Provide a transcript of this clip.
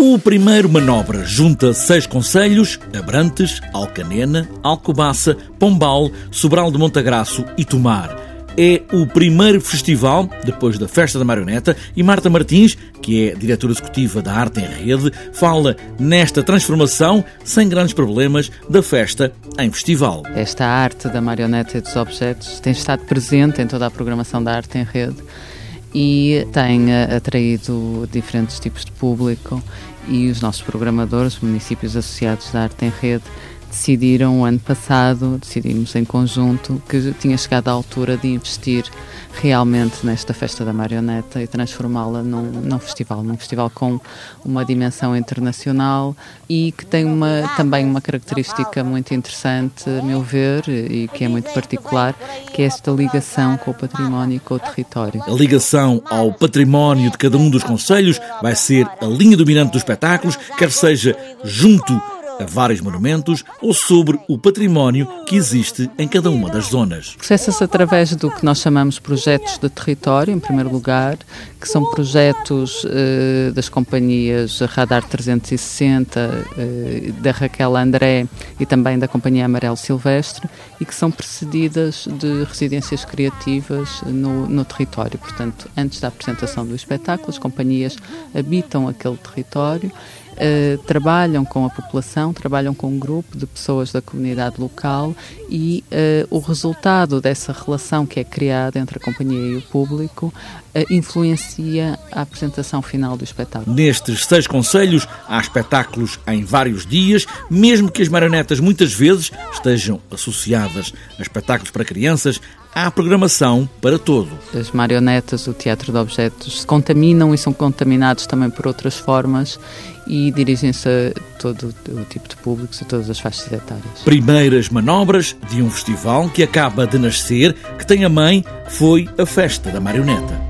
O primeiro manobra junta seis conselhos: Abrantes, Alcanena, Alcobaça, Pombal, Sobral de Montagraço e Tomar é o primeiro festival depois da Festa da Marioneta e Marta Martins, que é diretora executiva da Arte em Rede, fala nesta transformação, sem grandes problemas, da festa em festival. Esta arte da marioneta e dos objetos tem estado presente em toda a programação da Arte em Rede e tem eh, atraído diferentes tipos de público e os nossos programadores, municípios associados da Arte em Rede, decidiram, ano passado, decidimos em conjunto que tinha chegado a altura de investir realmente nesta festa da marioneta e transformá-la num, num, festival, num festival com uma dimensão internacional e que tem uma, também uma característica muito interessante, a meu ver, e que é muito particular, que é esta ligação com o património e com o território. A ligação ao património de cada um dos conselhos vai ser a linha dominante dos espetáculos, quer seja junto a vários monumentos ou sobre o património que existe em cada uma das zonas. Processa-se através do que nós chamamos projetos de território, em primeiro lugar, que são projetos eh, das companhias Radar 360, eh, da Raquel André e também da Companhia Amarelo Silvestre e que são precedidas de residências criativas no, no território. Portanto, antes da apresentação do espetáculo, as companhias habitam aquele território uh, trabalham com a população, trabalham com um grupo de pessoas da comunidade local e uh, o resultado dessa relação que é criada entre a companhia e o público uh, influencia a apresentação final do espetáculo. Nestes seis conselhos há espetáculos em vários dias, mesmo que as marionetas muitas vezes estejam associadas a espetáculos para crianças, há programação para todo. As marionetas, o teatro de objetos, se contaminam e são contaminados também por outras formas e dirigem-se a todo o tipo de públicos e todas as faixas etárias. Primeiras manobras de um festival que acaba de nascer, que tem a mãe, foi a Festa da Marioneta.